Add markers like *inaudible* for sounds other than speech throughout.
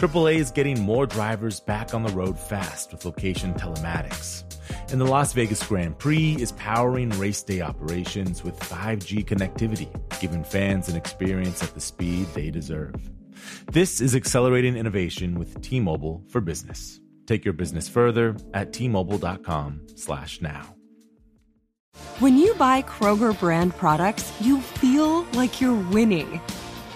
AAA is getting more drivers back on the road fast with location telematics. And the Las Vegas Grand Prix is powering race day operations with 5G connectivity, giving fans an experience at the speed they deserve. This is accelerating innovation with T-Mobile for Business. Take your business further at t-mobile.com/now. When you buy Kroger brand products, you feel like you're winning.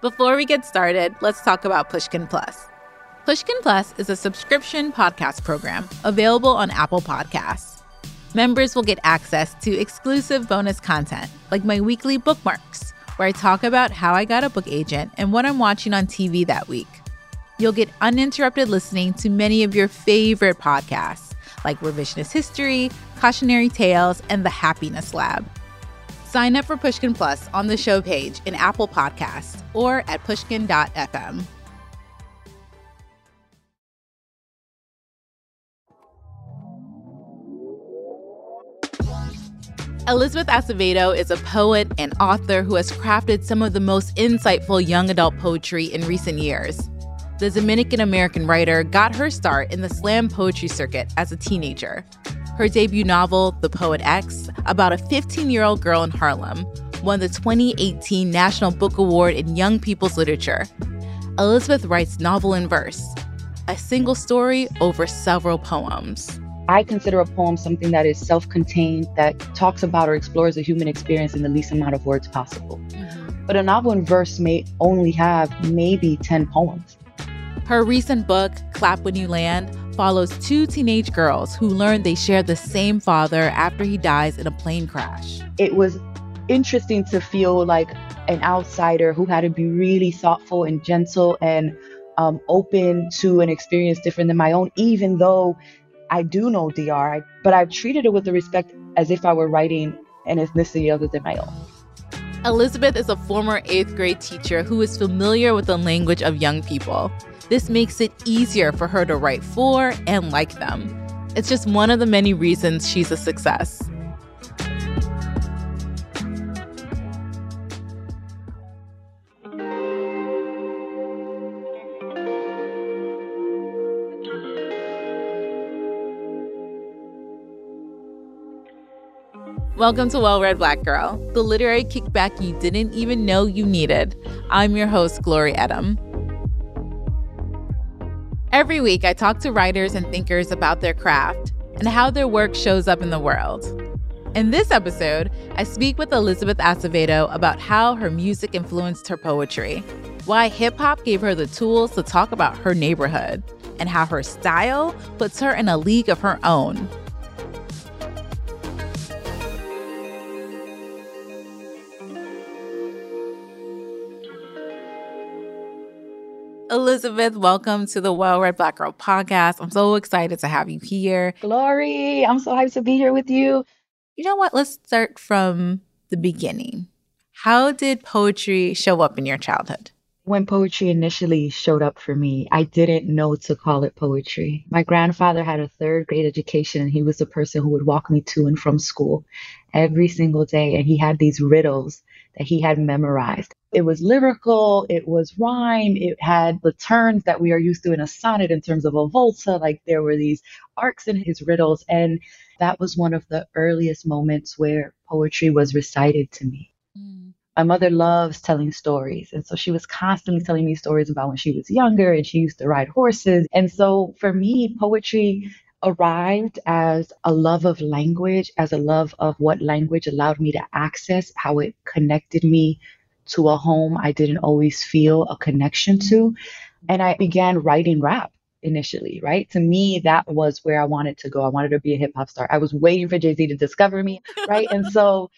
Before we get started, let's talk about Pushkin Plus. Pushkin Plus is a subscription podcast program available on Apple Podcasts. Members will get access to exclusive bonus content, like my weekly bookmarks, where I talk about how I got a book agent and what I'm watching on TV that week. You'll get uninterrupted listening to many of your favorite podcasts, like Revisionist History, Cautionary Tales, and The Happiness Lab. Sign up for Pushkin Plus on the show page in Apple Podcasts or at pushkin.fm. Elizabeth Acevedo is a poet and author who has crafted some of the most insightful young adult poetry in recent years. The Dominican American writer got her start in the slam poetry circuit as a teenager. Her debut novel, The Poet X, about a 15 year old girl in Harlem, won the 2018 National Book Award in Young People's Literature. Elizabeth writes novel in verse, a single story over several poems. I consider a poem something that is self contained, that talks about or explores the human experience in the least amount of words possible. Mm-hmm. But a novel in verse may only have maybe 10 poems. Her recent book, Clap When You Land, follows two teenage girls who learn they share the same father after he dies in a plane crash. It was interesting to feel like an outsider who had to be really thoughtful and gentle and um, open to an experience different than my own, even though I do know DR, but I've treated it with the respect as if I were writing an ethnicity other than my own. Elizabeth is a former eighth grade teacher who is familiar with the language of young people. This makes it easier for her to write for and like them. It's just one of the many reasons she's a success. Welcome to Well Read Black Girl, the literary kickback you didn't even know you needed. I'm your host, Glory Edim. Every week, I talk to writers and thinkers about their craft and how their work shows up in the world. In this episode, I speak with Elizabeth Acevedo about how her music influenced her poetry, why hip hop gave her the tools to talk about her neighborhood, and how her style puts her in a league of her own. Elizabeth, welcome to the Well Read Black Girl podcast. I'm so excited to have you here. Glory, I'm so hyped to be here with you. You know what? Let's start from the beginning. How did poetry show up in your childhood? When poetry initially showed up for me, I didn't know to call it poetry. My grandfather had a third grade education, and he was the person who would walk me to and from school every single day. And he had these riddles that he had memorized. It was lyrical, it was rhyme, it had the turns that we are used to in a sonnet in terms of a volta. Like there were these arcs in his riddles. And that was one of the earliest moments where poetry was recited to me. Mm my mother loves telling stories. And so she was constantly telling me stories about when she was younger and she used to ride horses. And so for me, poetry arrived as a love of language, as a love of what language allowed me to access, how it connected me to a home I didn't always feel a connection to. And I began writing rap initially, right? To me, that was where I wanted to go. I wanted to be a hip hop star. I was waiting for Jay Z to discover me, right? and so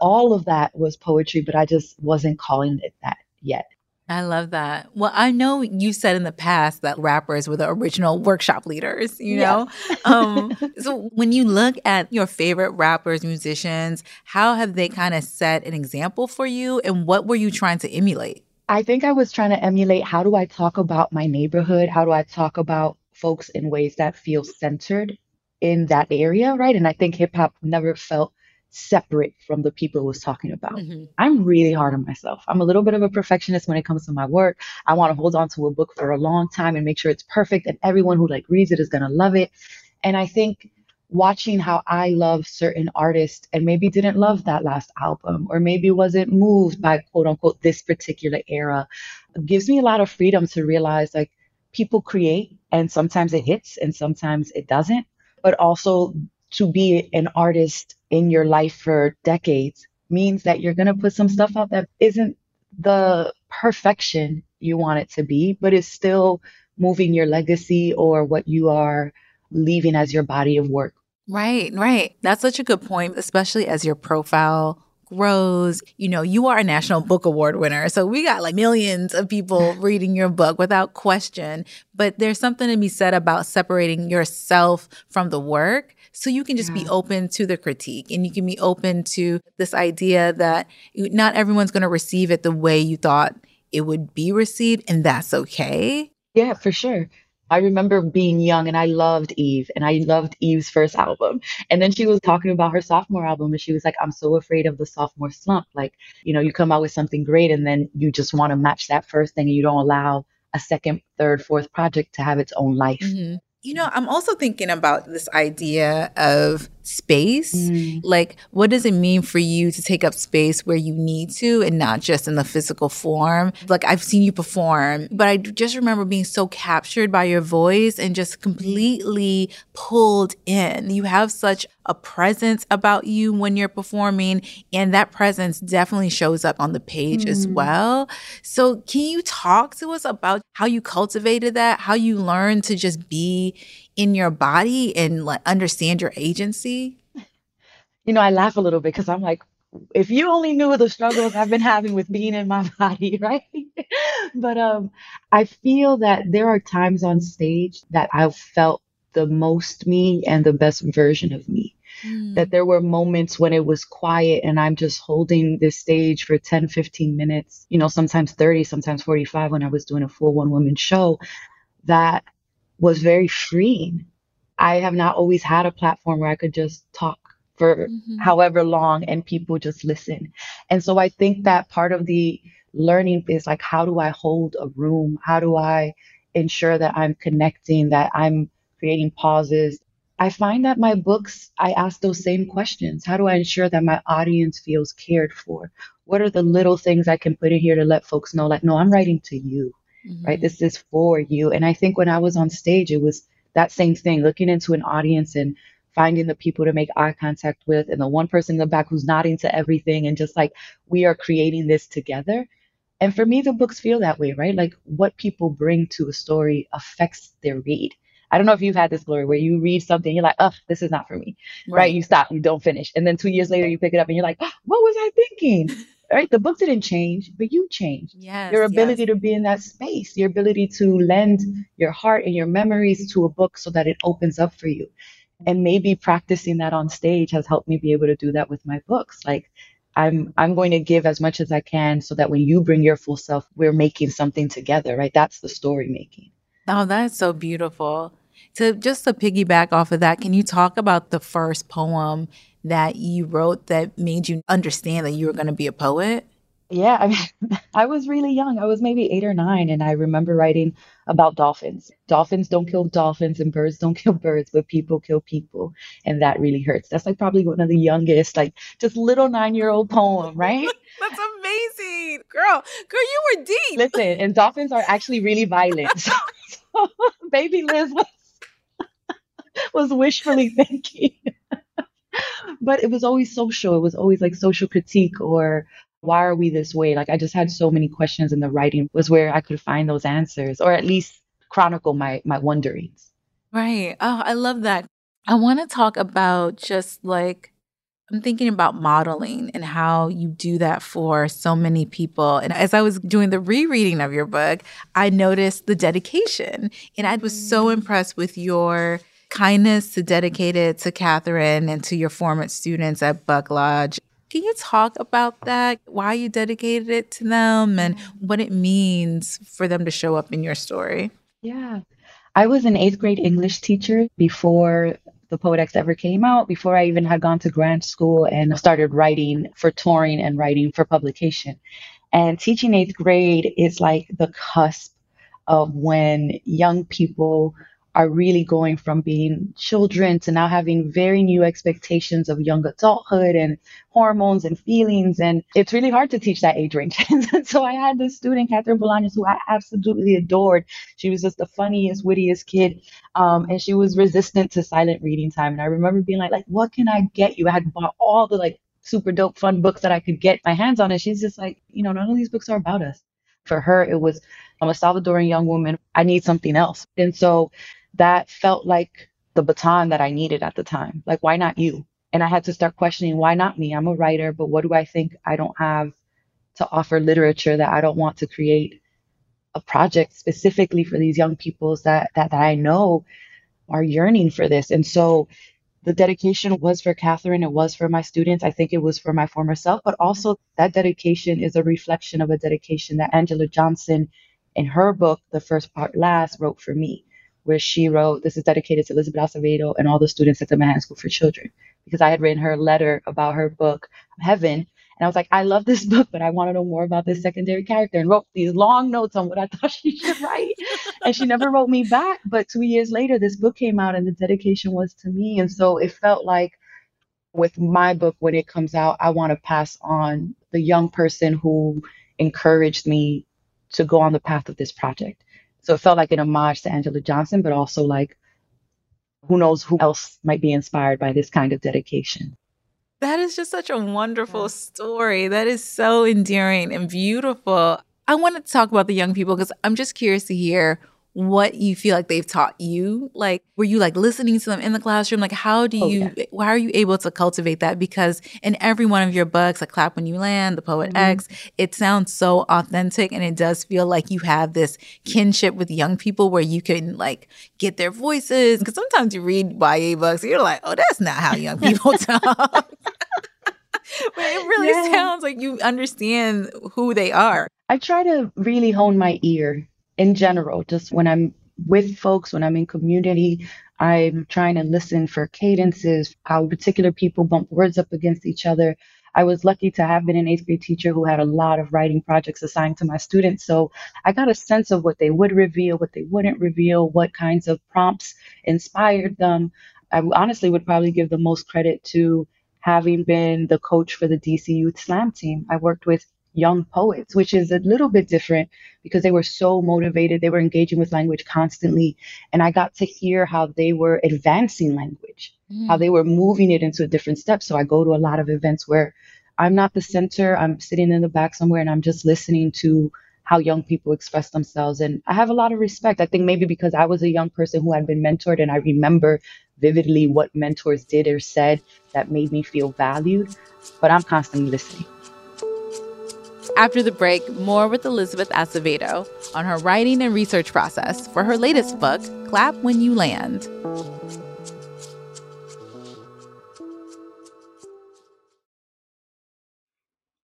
all of that was poetry, but I just wasn't calling it that yet. I love that. Well, I know you said in the past that rappers were the original workshop leaders, you know? um, *laughs* so when you look at your favorite rappers, musicians, how have they kind of set an example for you and what were you trying to emulate? I think I was trying to emulate how do I talk about my neighborhood? How do I talk about folks in ways that feel centered in that area, right? And I think hip hop never felt separate from the people it was talking about. Mm-hmm. I'm really hard on myself. I'm a little bit of a perfectionist when it comes to my work. I want to hold on to a book for a long time and make sure it's perfect and everyone who like reads it is going to love it. And I think watching how I love certain artists and maybe didn't love that last album or maybe wasn't moved by quote unquote this particular era gives me a lot of freedom to realize like people create and sometimes it hits and sometimes it doesn't but also to be an artist in your life for decades means that you're going to put some stuff out that isn't the perfection you want it to be, but is still moving your legacy or what you are leaving as your body of work. Right, right. That's such a good point, especially as your profile grows. You know, you are a National Book Award winner. So we got like millions of people *laughs* reading your book without question. But there's something to be said about separating yourself from the work so you can just yeah. be open to the critique and you can be open to this idea that not everyone's going to receive it the way you thought it would be received, and that's okay. Yeah, for sure. I remember being young and I loved Eve and I loved Eve's first album. And then she was talking about her sophomore album and she was like, I'm so afraid of the sophomore slump. Like, you know, you come out with something great and then you just want to match that first thing and you don't allow a second, third, fourth project to have its own life. Mm-hmm. You know, I'm also thinking about this idea of space. Mm. Like, what does it mean for you to take up space where you need to and not just in the physical form? Like, I've seen you perform, but I just remember being so captured by your voice and just completely pulled in. You have such a presence about you when you're performing, and that presence definitely shows up on the page mm. as well. So, can you talk to us about how you cultivated that, how you learned to just be in your body and like understand your agency? You know, I laugh a little bit because I'm like, if you only knew the struggles I've been having with being in my *laughs* body, right? but um I feel that there are times on stage that I've felt the most me and the best version of me. Mm. That there were moments when it was quiet and I'm just holding this stage for 10, 15 minutes, you know, sometimes 30, sometimes 45 when I was doing a full one woman show that was very freeing. I have not always had a platform where I could just talk for mm-hmm. however long and people just listen. And so I think that part of the learning is like, how do I hold a room? How do I ensure that I'm connecting, that I'm creating pauses? I find that my books, I ask those same questions. How do I ensure that my audience feels cared for? What are the little things I can put in here to let folks know, like, no, I'm writing to you mm-hmm. right? This is for you. And I think when I was on stage, it was that same thing, looking into an audience and finding the people to make eye contact with and the one person in the back who's nodding to everything and just like we are creating this together. And for me, the books feel that way, right? Like what people bring to a story affects their read. I don't know if you've had this glory where you read something, you're like, oh, this is not for me, right? right? You stop, you don't finish. And then two years later, you pick it up and you're like, oh, what was I thinking? *laughs* right? The book didn't change, but you changed. Yes, your ability yes. to be in that space, your ability to lend your heart and your memories to a book so that it opens up for you. And mm-hmm. maybe practicing that on stage has helped me be able to do that with my books. Like I'm I'm going to give as much as I can so that when you bring your full self, we're making something together, right? That's the story making. Oh, that's so beautiful. To just to piggyback off of that, can you talk about the first poem that you wrote that made you understand that you were going to be a poet? Yeah, I mean, *laughs* I was really young. I was maybe eight or nine, and I remember writing about dolphins. Dolphins don't kill dolphins, and birds don't *laughs* kill birds, but people kill people, and that really hurts. That's like probably one of the youngest, like just little nine-year-old poem, right? *laughs* That's amazing, girl. Girl, you were deep. Listen, and dolphins are actually really violent. So, so baby Liz was was wishfully thinking. But it was always social. It was always like social critique or why are we this way? Like I just had so many questions and the writing was where I could find those answers or at least chronicle my my wonderings. Right. Oh, I love that. I want to talk about just like I'm thinking about modeling and how you do that for so many people. And as I was doing the rereading of your book, I noticed the dedication. And I was so mm. impressed with your kindness to dedicate it to Catherine and to your former students at Buck Lodge. Can you talk about that? Why you dedicated it to them and what it means for them to show up in your story? Yeah. I was an eighth grade English teacher before the Poet ever came out, before I even had gone to grad school and started writing for touring and writing for publication. And teaching eighth grade is like the cusp of when young people are really going from being children to now having very new expectations of young adulthood and hormones and feelings. And it's really hard to teach that age range. *laughs* so I had this student, Catherine Bolaños, who I absolutely adored. She was just the funniest, wittiest kid. Um, and she was resistant to silent reading time. And I remember being like, like, what can I get you? I had bought all the like super dope fun books that I could get my hands on. And she's just like, you know, none of these books are about us. For her, it was, I'm a Salvadoran young woman. I need something else. And so that felt like the baton that I needed at the time. Like, why not you? And I had to start questioning, why not me? I'm a writer, but what do I think I don't have to offer literature that I don't want to create a project specifically for these young peoples that, that, that I know are yearning for this. And so the dedication was for Catherine, it was for my students. I think it was for my former self, but also that dedication is a reflection of a dedication that Angela Johnson in her book, The First Part Last, wrote for me where she wrote, This is dedicated to Elizabeth Acevedo and all the students at the Manhattan School for Children. Because I had written her a letter about her book, Heaven. And I was like, I love this *laughs* book, but I want to know more about this secondary character and wrote these long notes on what I *laughs* thought she should write. and she never wrote me back. But two years later, this book came out and the dedication was to me. And so it felt like with my book, when it comes out, I want to pass on the young person who encouraged me to go on the path of this project. So it felt like an homage to Angela Johnson, but also like who knows who else might be inspired by this kind of dedication. That is just such a wonderful yeah. story. That is so endearing and beautiful. I wanted to talk about the young people because I'm just curious to hear what you feel like they've taught you like were you like listening to them in the classroom like how do oh, you oh, yeah. how are you able to cultivate that because in every one of your books like clap when you land the poet mm-hmm. x it sounds so authentic and it does feel like you have this kinship with young people where you can like get their voices because sometimes you read ya books and you're like oh that's not how young *laughs* people talk *laughs* but it really yeah. sounds like you understand who they are i try to really hone my ear in general, just when I'm with folks, when I'm in community, I'm trying to listen for cadences, how particular people bump words up against each other. I was lucky to have been an eighth grade teacher who had a lot of writing projects assigned to my students. So I got a sense of what they would reveal, what they wouldn't reveal, what kinds of prompts inspired them. I honestly would probably give the most credit to having been the coach for the DC Youth Slam team. I worked with young poets, which is a little bit different because they were so motivated. They were engaging with language constantly. And I got to hear how they were advancing language, mm. how they were moving it into a different step. So I go to a lot of events where I'm not the center, I'm sitting in the back somewhere and I'm just listening to how young people express themselves. And I have a lot of respect. I think maybe because I was a young person who had been mentored and I remember vividly what mentors did or said that made me feel valued. But I'm constantly listening. After the break, more with Elizabeth Acevedo on her writing and research process for her latest book, Clap When You Land.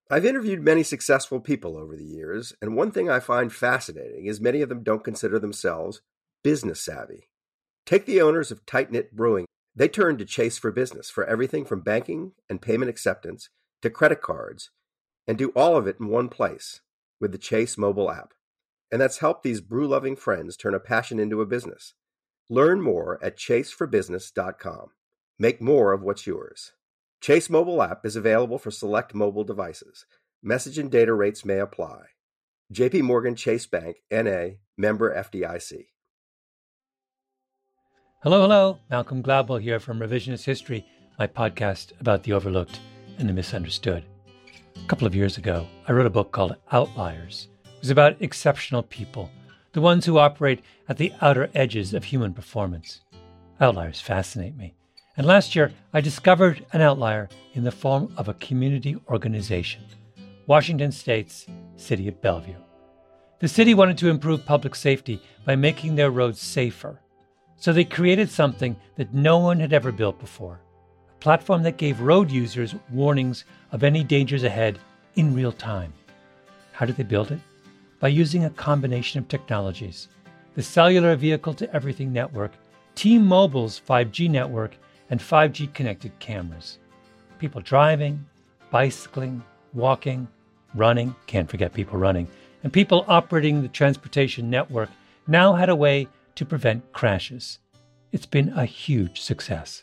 I've interviewed many successful people over the years, and one thing I find fascinating is many of them don't consider themselves business savvy. Take the owners of Tight Knit Brewing. They turned to Chase for business for everything from banking and payment acceptance to credit cards, and do all of it in one place with the Chase mobile app. And that's helped these brew loving friends turn a passion into a business. Learn more at chaseforbusiness.com. Make more of what's yours. Chase mobile app is available for select mobile devices. Message and data rates may apply. JP Morgan Chase Bank NA, member FDIC. Hello, hello. Malcolm Gladwell here from Revisionist History, my podcast about the overlooked and the misunderstood. A couple of years ago, I wrote a book called Outliers. It was about exceptional people, the ones who operate at the outer edges of human performance. Outliers fascinate me. And last year, I discovered an outlier in the form of a community organization Washington State's City of Bellevue. The city wanted to improve public safety by making their roads safer. So they created something that no one had ever built before platform that gave road users warnings of any dangers ahead in real time. How did they build it? By using a combination of technologies the cellular vehicle to everything network, T Mobile's 5G network, and 5G connected cameras. People driving, bicycling, walking, running, can't forget people running, and people operating the transportation network now had a way to prevent crashes. It's been a huge success.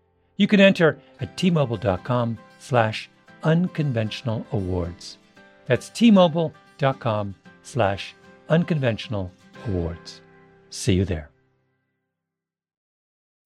You can enter at tmobile.com slash unconventional awards. That's tmobile.com slash unconventional awards. See you there.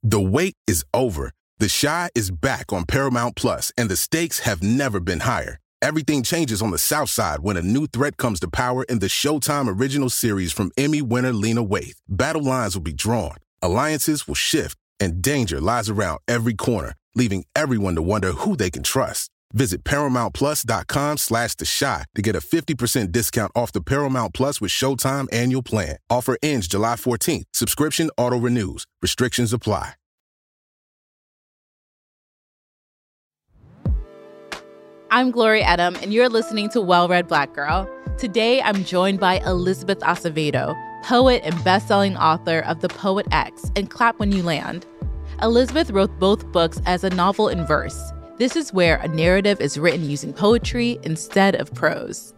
The wait is over. The Chi is back on Paramount Plus, and the stakes have never been higher. Everything changes on the South Side when a new threat comes to power in the Showtime original series from Emmy winner Lena Waithe. Battle lines will be drawn, alliances will shift, and danger lies around every corner, leaving everyone to wonder who they can trust. Visit ParamountPlus.com slash The Shot to get a 50% discount off the Paramount Plus with Showtime annual plan. Offer ends July 14th. Subscription auto-renews. Restrictions apply. I'm Glory Edim, and you're listening to Well Read Black Girl. Today, I'm joined by Elizabeth Acevedo, poet and best-selling author of The Poet X and Clap When You Land. Elizabeth wrote both books as a novel in verse. This is where a narrative is written using poetry instead of prose.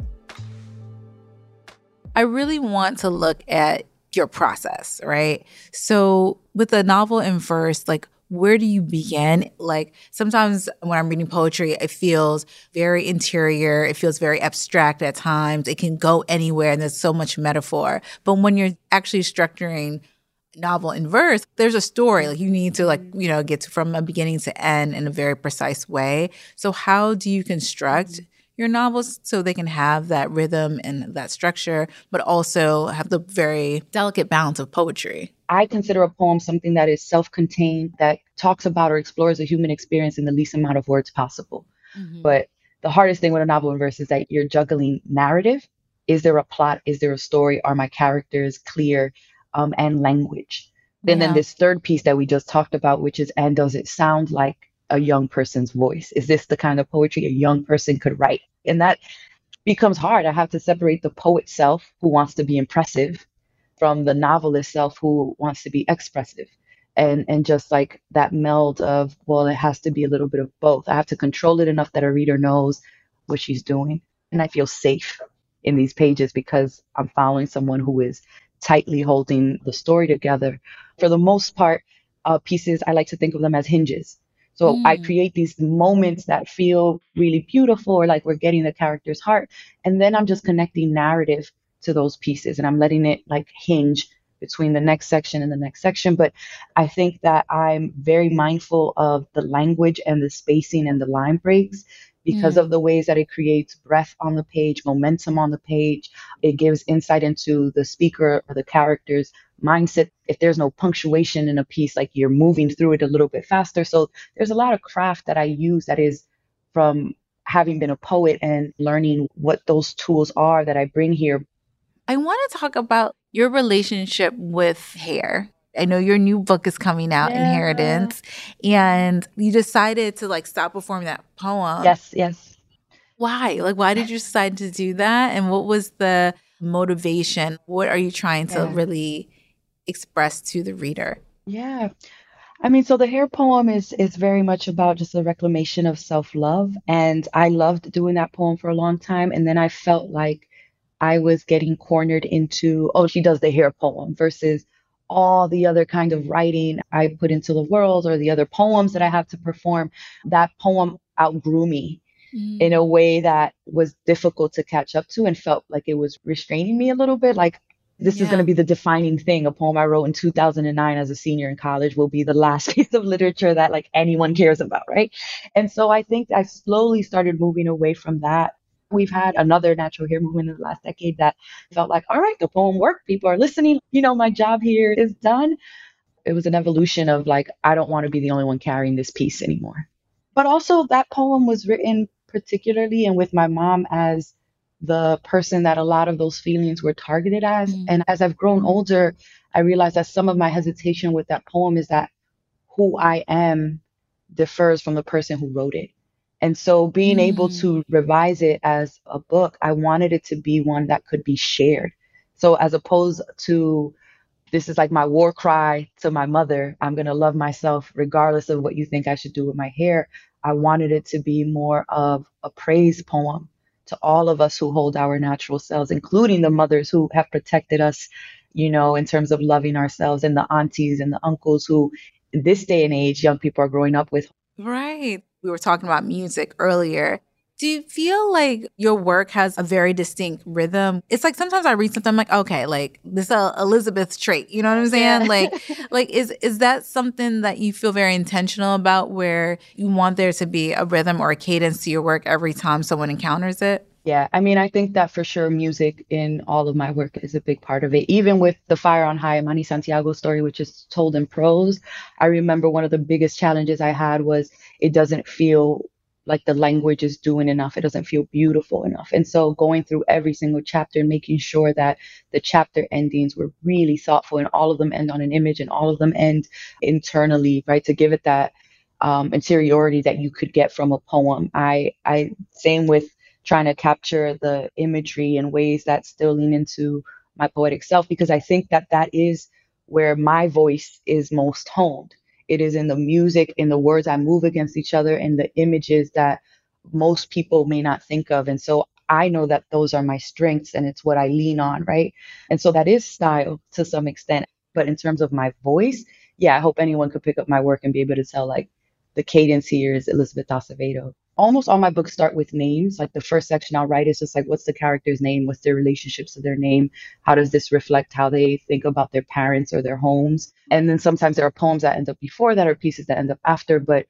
I really want to look at your process, right? So, with a novel in verse, like, where do you begin? Like sometimes when I'm reading poetry, it feels very interior. It feels very abstract at times. It can go anywhere and there's so much metaphor. But when you're actually structuring novel in verse, there's a story. Like you need to like, you know, get to, from a beginning to end in a very precise way. So how do you construct your novels so they can have that rhythm and that structure, but also have the very delicate balance of poetry? I consider a poem something that is self contained, that talks about or explores a human experience in the least amount of words possible. Mm-hmm. But the hardest thing with a novel in verse is that you're juggling narrative. Is there a plot? Is there a story? Are my characters clear? Um, and language. Then, yeah. then this third piece that we just talked about, which is, and does it sound like a young person's voice? Is this the kind of poetry a young person could write? And that becomes hard. I have to separate the poet self who wants to be impressive from the novelist self who wants to be expressive. And, and just like that meld of, well, it has to be a little bit of both. I have to control it enough that a reader knows what she's doing. And I feel safe in these pages because I'm following someone who is tightly holding the story together. For the most part, uh, pieces, I like to think of them as hinges. So mm. I create these moments that feel really beautiful or like we're getting the character's heart. And then I'm just connecting narrative to those pieces and I'm letting it like hinge between the next section and the next section. But I think that I'm very mindful of the language and the spacing and the line breaks because mm. of the ways that it creates breath on the page, momentum on the page. It gives insight into the speaker or the character's mindset. If there's no punctuation in a piece, like you're moving through it a little bit faster. So there's a lot of craft that I use that is from having been a poet and learning what those tools are that I bring here. I want to talk about your relationship with hair. I know your new book is coming out, yeah. Inheritance, and you decided to like stop performing that poem. Yes, yes. Why? Like, why did you decide to do that? And what was the motivation? What are you trying to yeah. really express to the reader? Yeah. I mean, so the hair poem is is very much about just a reclamation of self love, and I loved doing that poem for a long time, and then I felt like I was getting cornered into oh, she does the hair poem versus all the other kind of writing I put into the world or the other poems that I have to perform. That poem outgrew me mm. in a way that was difficult to catch up to and felt like it was restraining me a little bit. Like this yeah. is going to be the defining thing. A poem I wrote in 2009 as a senior in college will be the last *laughs* piece of literature that like anyone cares about, right? And so I think I slowly started moving away from that. We've had another natural hair movement in the last decade that felt like, all right, the poem worked. People are listening. You know, my job here is done. It was an evolution of like, I don't want to be the only one carrying this piece anymore. But also, that poem was written particularly and with my mom as the person that a lot of those feelings were targeted as. Mm-hmm. And as I've grown older, I realized that some of my hesitation with that poem is that who I am differs from the person who wrote it. And so being mm-hmm. able to revise it as a book, I wanted it to be one that could be shared. So as opposed to this is like my war cry to my mother, I'm going to love myself regardless of what you think I should do with my hair. I wanted it to be more of a praise poem to all of us who hold our natural selves, including the mothers who have protected us, you know, in terms of loving ourselves, and the aunties and the uncles who, in this day and age, young people are growing up with. Right. We were talking about music earlier. Do you feel like your work has a very distinct rhythm? It's like sometimes I read something I'm like, okay, like this uh, Elizabeth trait. You know what I'm saying? Yeah. like, *laughs* like is is that something that you feel very intentional about, where you want there to be a rhythm or a cadence to your work every time someone encounters it? Yeah, I mean, I think that for sure music in all of my work is a big part of it. Even with the Fire on High Emoni Santiago story, which is told in prose, I remember one of the biggest challenges I had was it doesn't feel like the language is doing enough. It doesn't feel beautiful enough. And so going through every single chapter and making sure that the chapter endings were really thoughtful and all of them end on an image and all of them end internally, right? To give it that um, interiority that you could get from a poem. I, I, same with trying to capture the imagery in ways that still lean into my poetic self, because I think that that is where my voice is most honed it is in the music, in the words I move against each other, in the images that most people may not think of. And so I know that those are my strengths and it's what I lean on, right? And so that is style to some extent. But in terms of my voice, yeah, I hope anyone could pick up my work and be able to tell like the cadence here is Elizabeth Acevedo almost all my books start with names. Like the first section I'll write is just like, what's the character's name? What's their relationships to their name? How does this reflect how they think about their parents or their homes? And then sometimes there are poems that end up before that or pieces that end up after, but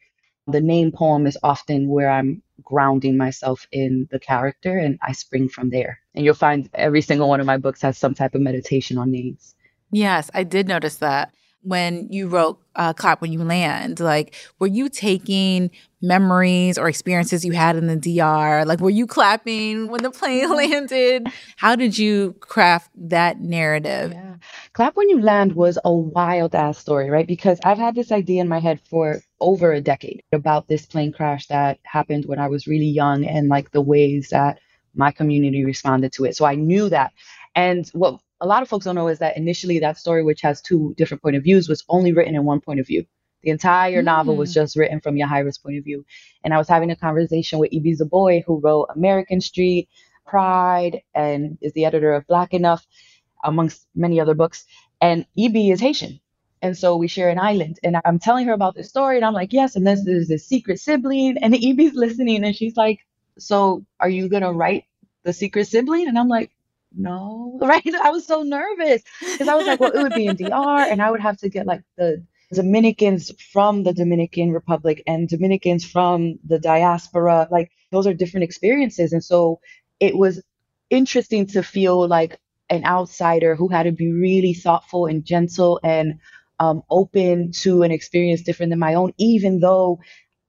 the name poem is often where I'm grounding myself in the character and I spring from there. And you'll find every single one of my books has some type of meditation on names. Yes, I did notice that when you wrote uh, Clap When You Land? Like, were you taking memories or experiences you had in the DR? Like, were you clapping when the plane landed? How did you craft that narrative? Yeah. Clap When You Land was a wild ass story, right? Because I've had this idea in my head for over a decade about this plane crash that happened when I was really young and like the ways that my community responded to it. So I knew that. And what a lot of folks don't know is that initially that story, which has two different point of views, was only written in one point of view. The entire mm. novel was mm. just written from Yahaira's point of view. And I was having a conversation with Ibi Zoboi, who wrote American Street, Pride, and is the editor of Black Enough, amongst many other books. And Ibi is Haitian. And so we share an island. And I'm telling her about this story, and I'm like, yes, and this is this secret sibling. And Ibi's listening, and she's like, so are you going to write the secret sibling? And I'm like, no, *laughs* right? I was so nervous because I was like, well, it would be in DR and I would have to get like the Dominicans from the Dominican Republic and Dominicans from the diaspora, like those are different experiences. And so it was interesting to feel like an outsider who had to be really thoughtful and gentle and um, open to an experience different than my own, even though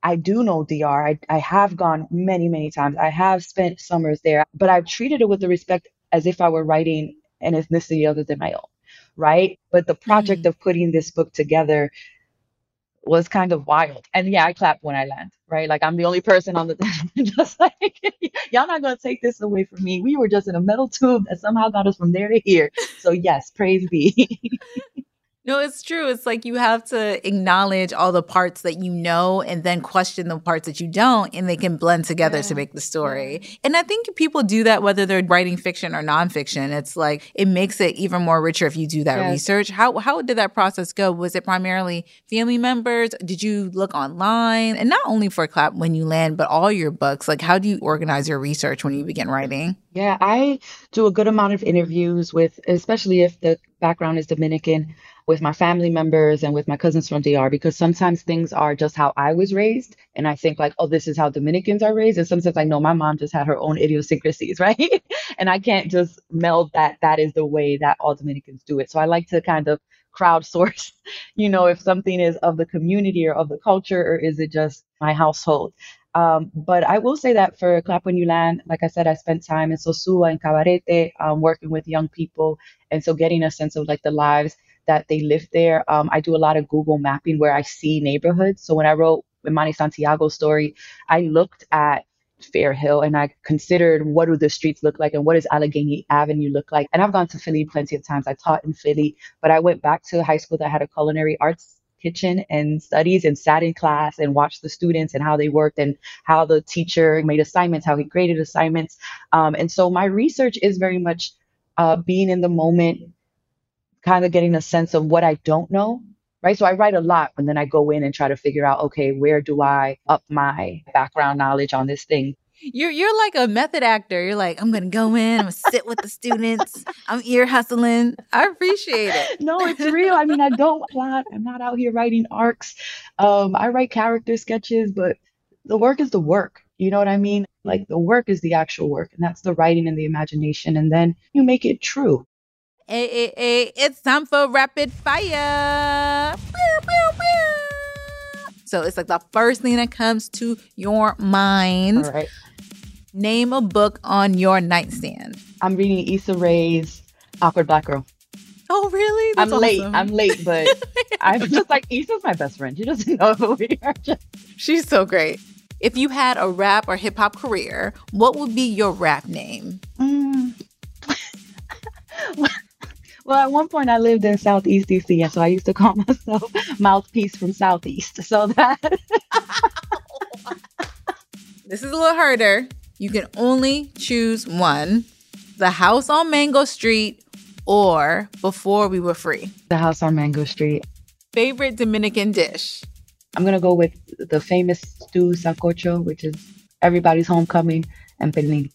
I do know DR. I, I have gone many, many times. I have spent summers there, but I've treated it with the respect as if I were writing an ethnicity other than my own, right? But the project mm. of putting this book together was kind of wild. And yeah, I clap when I land, right? Like I'm the only person on the *laughs* just like *laughs* y'all not gonna take this away from me. We were just in a metal tube that somehow got us from there to here. So yes, praise be. *laughs* No, it's true. It's like you have to acknowledge all the parts that you know and then question the parts that you don't, and they can blend together yeah. to make the story. And I think people do that whether they're writing fiction or nonfiction. It's like it makes it even more richer if you do that yes. research. How how did that process go? Was it primarily family members? Did you look online? And not only for Clap When You Land, but all your books. Like how do you organize your research when you begin writing? Yeah, I do a good amount of interviews with, especially if the background is Dominican with my family members and with my cousins from DR because sometimes things are just how I was raised. And I think, like, oh, this is how Dominicans are raised. And sometimes I know my mom just had her own idiosyncrasies, *laughs* right? and I can't just meld that that is the way that all Dominicans do it. So I like to kind of crowdsource, *laughs* you know, if something is of the community or of the culture, or is it just my household? Um, but I will say that for Clap When You Land, like I said, I spent time in Sosua and Cabarete um, working with young people. And so getting a sense of like the lives that they live there. Um, I do a lot of Google mapping where I see neighborhoods. So when I wrote Emoni Santiago's story, I looked at Fair Hill and I considered what do the streets look like and what does Allegheny Avenue look like. And I've gone to Philly plenty of times. I taught in Philly, but I went back to high school that had a culinary arts kitchen and studies and sat in class and watched the students and how they worked and how the teacher made assignments, how he graded assignments. Um, and so my research is very much uh, being in the moment, kind of getting a sense of what I don't know. Right. So I write a lot and then I go in and try to figure out, okay, where do I up my background knowledge on this thing? You're you're like a method actor. You're like, I'm gonna go in, I'm gonna sit with the students, I'm ear hustling. I appreciate it. No, it's real. I mean, I don't plot. I'm not out here writing arcs. Um, I write character sketches, but the work is the work. You know what I mean? Like the work is the actual work, and that's the writing and the imagination, and then you make it true. Hey, hey, hey, it's time for rapid fire. So it's like the first thing that comes to your mind. All right. Name a book on your nightstand. I'm reading Issa Rae's Awkward Black Girl. Oh, really? That's I'm awesome. late. I'm late, but *laughs* I'm just like Issa's my best friend. She doesn't know who we are. Just... She's so great. If you had a rap or hip hop career, what would be your rap name? Mm. *laughs* Well, at one point I lived in Southeast DC, and so I used to call *laughs* myself Mouthpiece from Southeast. So that. *laughs* this is a little harder. You can only choose one the house on Mango Street or before we were free. The house on Mango Street. Favorite Dominican dish? I'm going to go with the famous stew sancocho, which is everybody's homecoming, and pernil.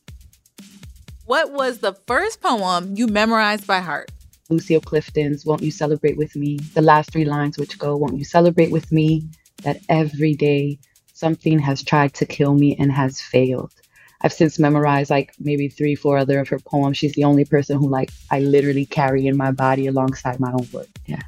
What was the first poem you memorized by heart? Lucille Clifton's Won't You Celebrate With Me, the last three lines, which go, Won't you celebrate with me that every day something has tried to kill me and has failed. I've since memorized like maybe three, four other of her poems. She's the only person who like I literally carry in my body alongside my own work. Yeah.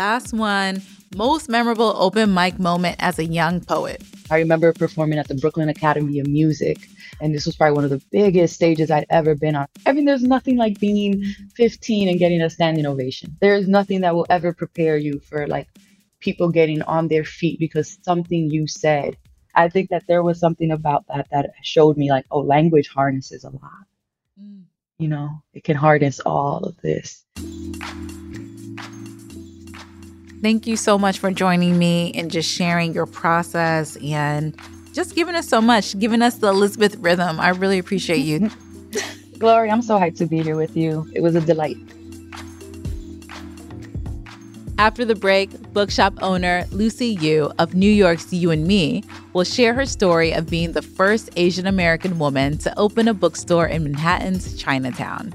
Last one, most memorable open mic moment as a young poet. I remember performing at the Brooklyn Academy of Music and this was probably one of the biggest stages I'd ever been on. I mean, there's nothing like being 15 and getting a standing ovation. There's nothing that will ever prepare you for like people getting on their feet because something you said. I think that there was something about that that showed me like, oh, language harnesses a lot. Mm. You know, it can harness all of this. Thank you so much for joining me and just sharing your process and just giving us so much, giving us the Elizabeth rhythm. I really appreciate you. *laughs* Glory, I'm so hyped to be here with you. It was a delight. After the break, bookshop owner Lucy Yu of New York's Yu and Me will share her story of being the first Asian American woman to open a bookstore in Manhattan's Chinatown.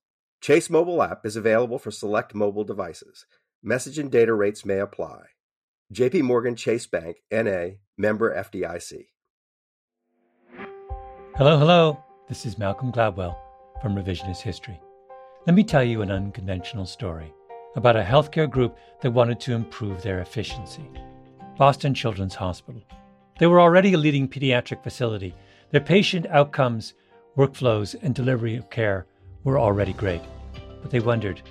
Chase mobile app is available for select mobile devices. Message and data rates may apply. JP Morgan Chase Bank NA member FDIC. Hello, hello. This is Malcolm Gladwell from Revisionist History. Let me tell you an unconventional story about a healthcare group that wanted to improve their efficiency. Boston Children's Hospital. They were already a leading pediatric facility. Their patient outcomes, workflows, and delivery of care were already great, but they wondered,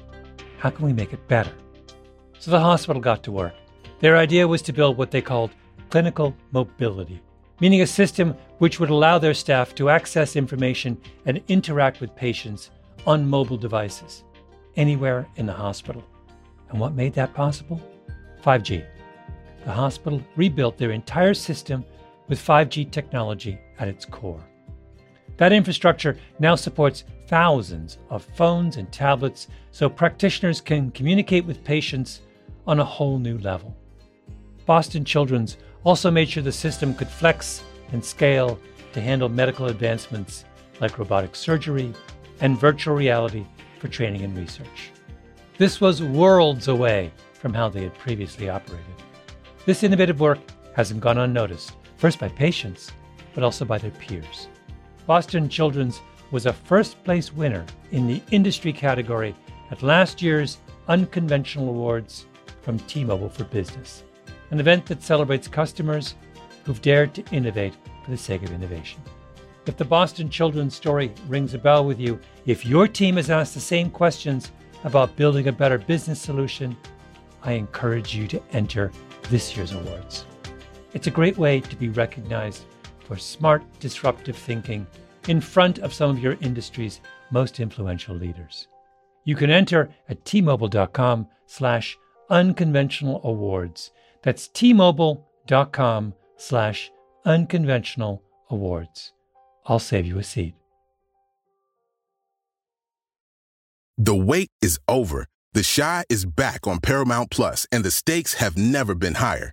how can we make it better? So the hospital got to work. Their idea was to build what they called clinical mobility, meaning a system which would allow their staff to access information and interact with patients on mobile devices anywhere in the hospital. And what made that possible? 5G. The hospital rebuilt their entire system with 5G technology at its core. That infrastructure now supports thousands of phones and tablets so practitioners can communicate with patients on a whole new level. Boston Children's also made sure the system could flex and scale to handle medical advancements like robotic surgery and virtual reality for training and research. This was worlds away from how they had previously operated. This innovative work hasn't gone unnoticed, first by patients, but also by their peers. Boston Children's was a first place winner in the industry category at last year's Unconventional Awards from T Mobile for Business, an event that celebrates customers who've dared to innovate for the sake of innovation. If the Boston Children's story rings a bell with you, if your team has asked the same questions about building a better business solution, I encourage you to enter this year's awards. It's a great way to be recognized for smart, disruptive thinking in front of some of your industry's most influential leaders. You can enter at tmobile.com slash unconventional awards. That's tmobile.com slash unconventional awards. I'll save you a seat. The wait is over. The Chi is back on Paramount Plus, and the stakes have never been higher.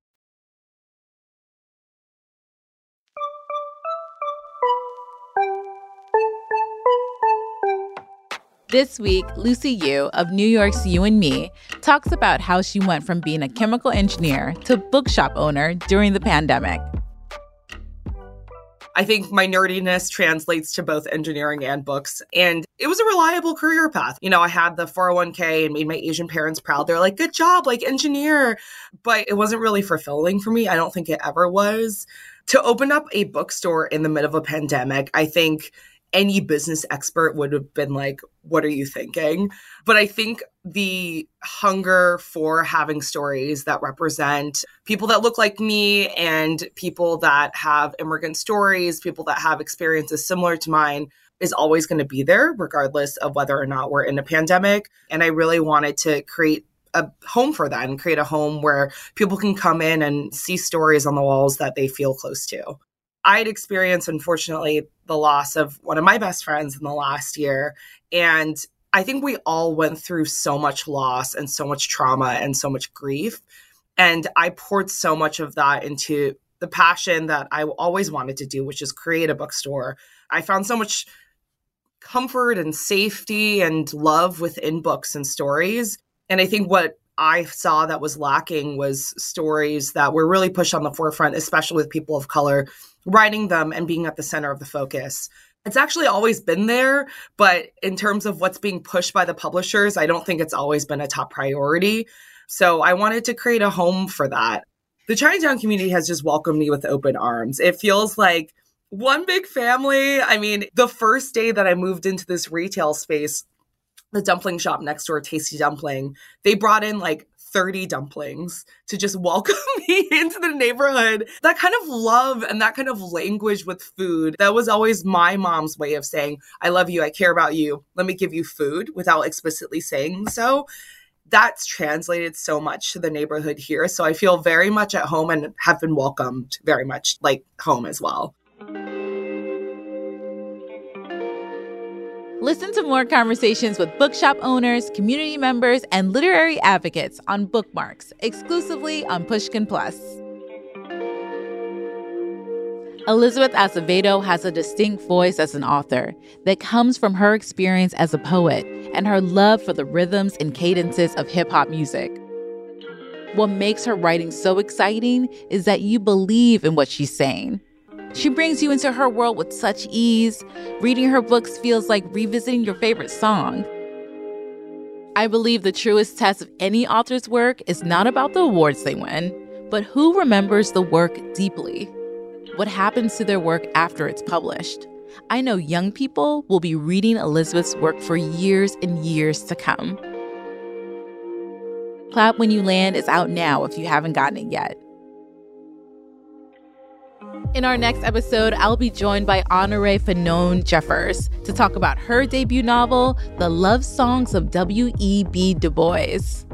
This week, Lucy Yu of New York's Yu and Me talks about how she went from being a chemical engineer to bookshop owner during the pandemic. I think my nerdiness translates to both engineering and books. And it was a reliable career path. You know, I had the 401k and made my Asian parents proud. They're like, good job, like engineer. But it wasn't really fulfilling for me. I don't think it ever was. To open up a bookstore in the middle of a pandemic, I think any business expert would have been like, What are you thinking? But I think the hunger for having stories that represent people that look like me and people that have immigrant stories, people that have experiences similar to mine is always going to be there, regardless of whether or not we're in a pandemic. And I really wanted to create a home for that and create a home where people can come in and see stories on the walls that they feel close to. I'd experienced, unfortunately, the loss of one of my best friends in the last year. And I think we all went through so much loss and so much trauma and so much grief. And I poured so much of that into the passion that I always wanted to do, which is create a bookstore. I found so much comfort and safety and love within books and stories. And I think what I saw that was lacking was stories that were really pushed on the forefront, especially with people of color writing them and being at the center of the focus. It's actually always been there, but in terms of what's being pushed by the publishers, I don't think it's always been a top priority. So I wanted to create a home for that. the Chinatown community has just welcomed me with open arms. It feels like one big family. I mean, the first day that I moved into this retail space, the dumpling shop next door, Tasty Dumpling, they brought in like 30 dumplings to just welcome *laughs* me into the neighborhood. That kind of love and that kind of language with food, that was always my mom's way of saying, I love you, I care about you, let me give you food without explicitly saying so. That's translated so much to the neighborhood here. So I feel very much at home and have been welcomed very much like home as well. Listen to more conversations with bookshop owners, community members, and literary advocates on bookmarks exclusively on Pushkin Plus. Elizabeth Acevedo has a distinct voice as an author that comes from her experience as a poet and her love for the rhythms and cadences of hip hop music. What makes her writing so exciting is that you believe in what she's saying. She brings you into her world with such ease. Reading her books feels like revisiting your favorite song. I believe the truest test of any author's work is not about the awards they win, but who remembers the work deeply. What happens to their work after it's published? I know young people will be reading Elizabeth's work for years and years to come. Clap When You Land is out now if you haven't gotten it yet. In our next episode, I'll be joined by Honorée Fanonne Jeffers to talk about her debut novel, The Love Songs of W.E.B. Du Bois.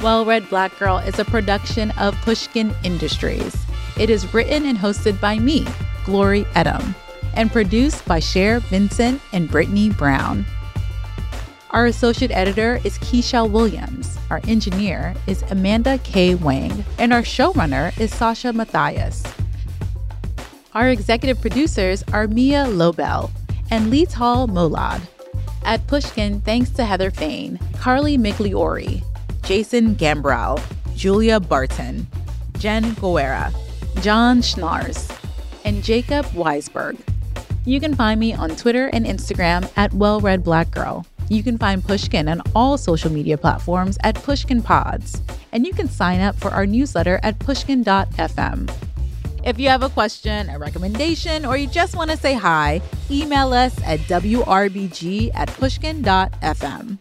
Well Read Black Girl is a production of Pushkin Industries. It is written and hosted by me, Glory Edim and produced by Cher Vincent and Brittany Brown. Our associate editor is Keisha Williams. Our engineer is Amanda K. Wang. And our showrunner is Sasha Matthias. Our executive producers are Mia Lobel and Lital Molad. At Pushkin, thanks to Heather Fain, Carly Migliori, Jason Gambrell, Julia Barton, Jen Guerra, John Schnars, and Jacob Weisberg. You can find me on Twitter and Instagram at Well Read Black Girl. You can find Pushkin on all social media platforms at Pushkin Pods. And you can sign up for our newsletter at pushkin.fm. If you have a question, a recommendation, or you just want to say hi, email us at wrbg at pushkin.fm.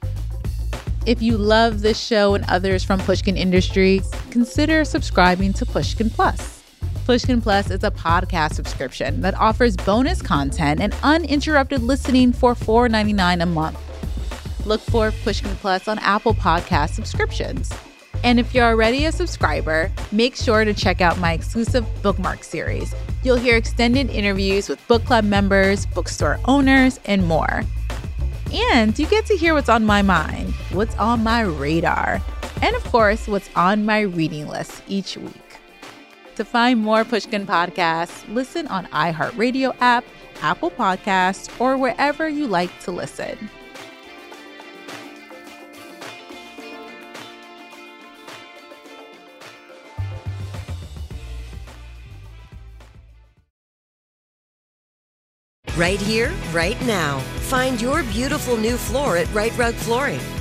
If you love this show and others from Pushkin Industries, consider subscribing to Pushkin Plus. Pushkin Plus is a podcast subscription that offers bonus content and uninterrupted listening for $4.99 a month. Look for Pushkin Plus on Apple Podcast subscriptions. And if you're already a subscriber, make sure to check out my exclusive bookmark series. You'll hear extended interviews with book club members, bookstore owners, and more. And you get to hear what's on my mind, what's on my radar, and of course, what's on my reading list each week. To find more Pushkin podcasts, listen on iHeartRadio app, Apple Podcasts, or wherever you like to listen. Right here, right now. Find your beautiful new floor at Rite Rug Flooring.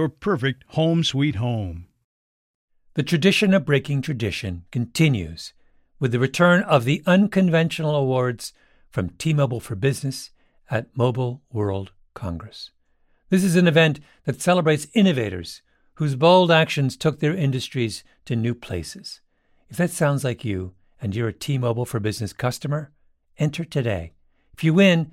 your perfect home sweet home. The tradition of breaking tradition continues with the return of the unconventional awards from T Mobile for Business at Mobile World Congress. This is an event that celebrates innovators whose bold actions took their industries to new places. If that sounds like you and you're a T Mobile for Business customer, enter today. If you win,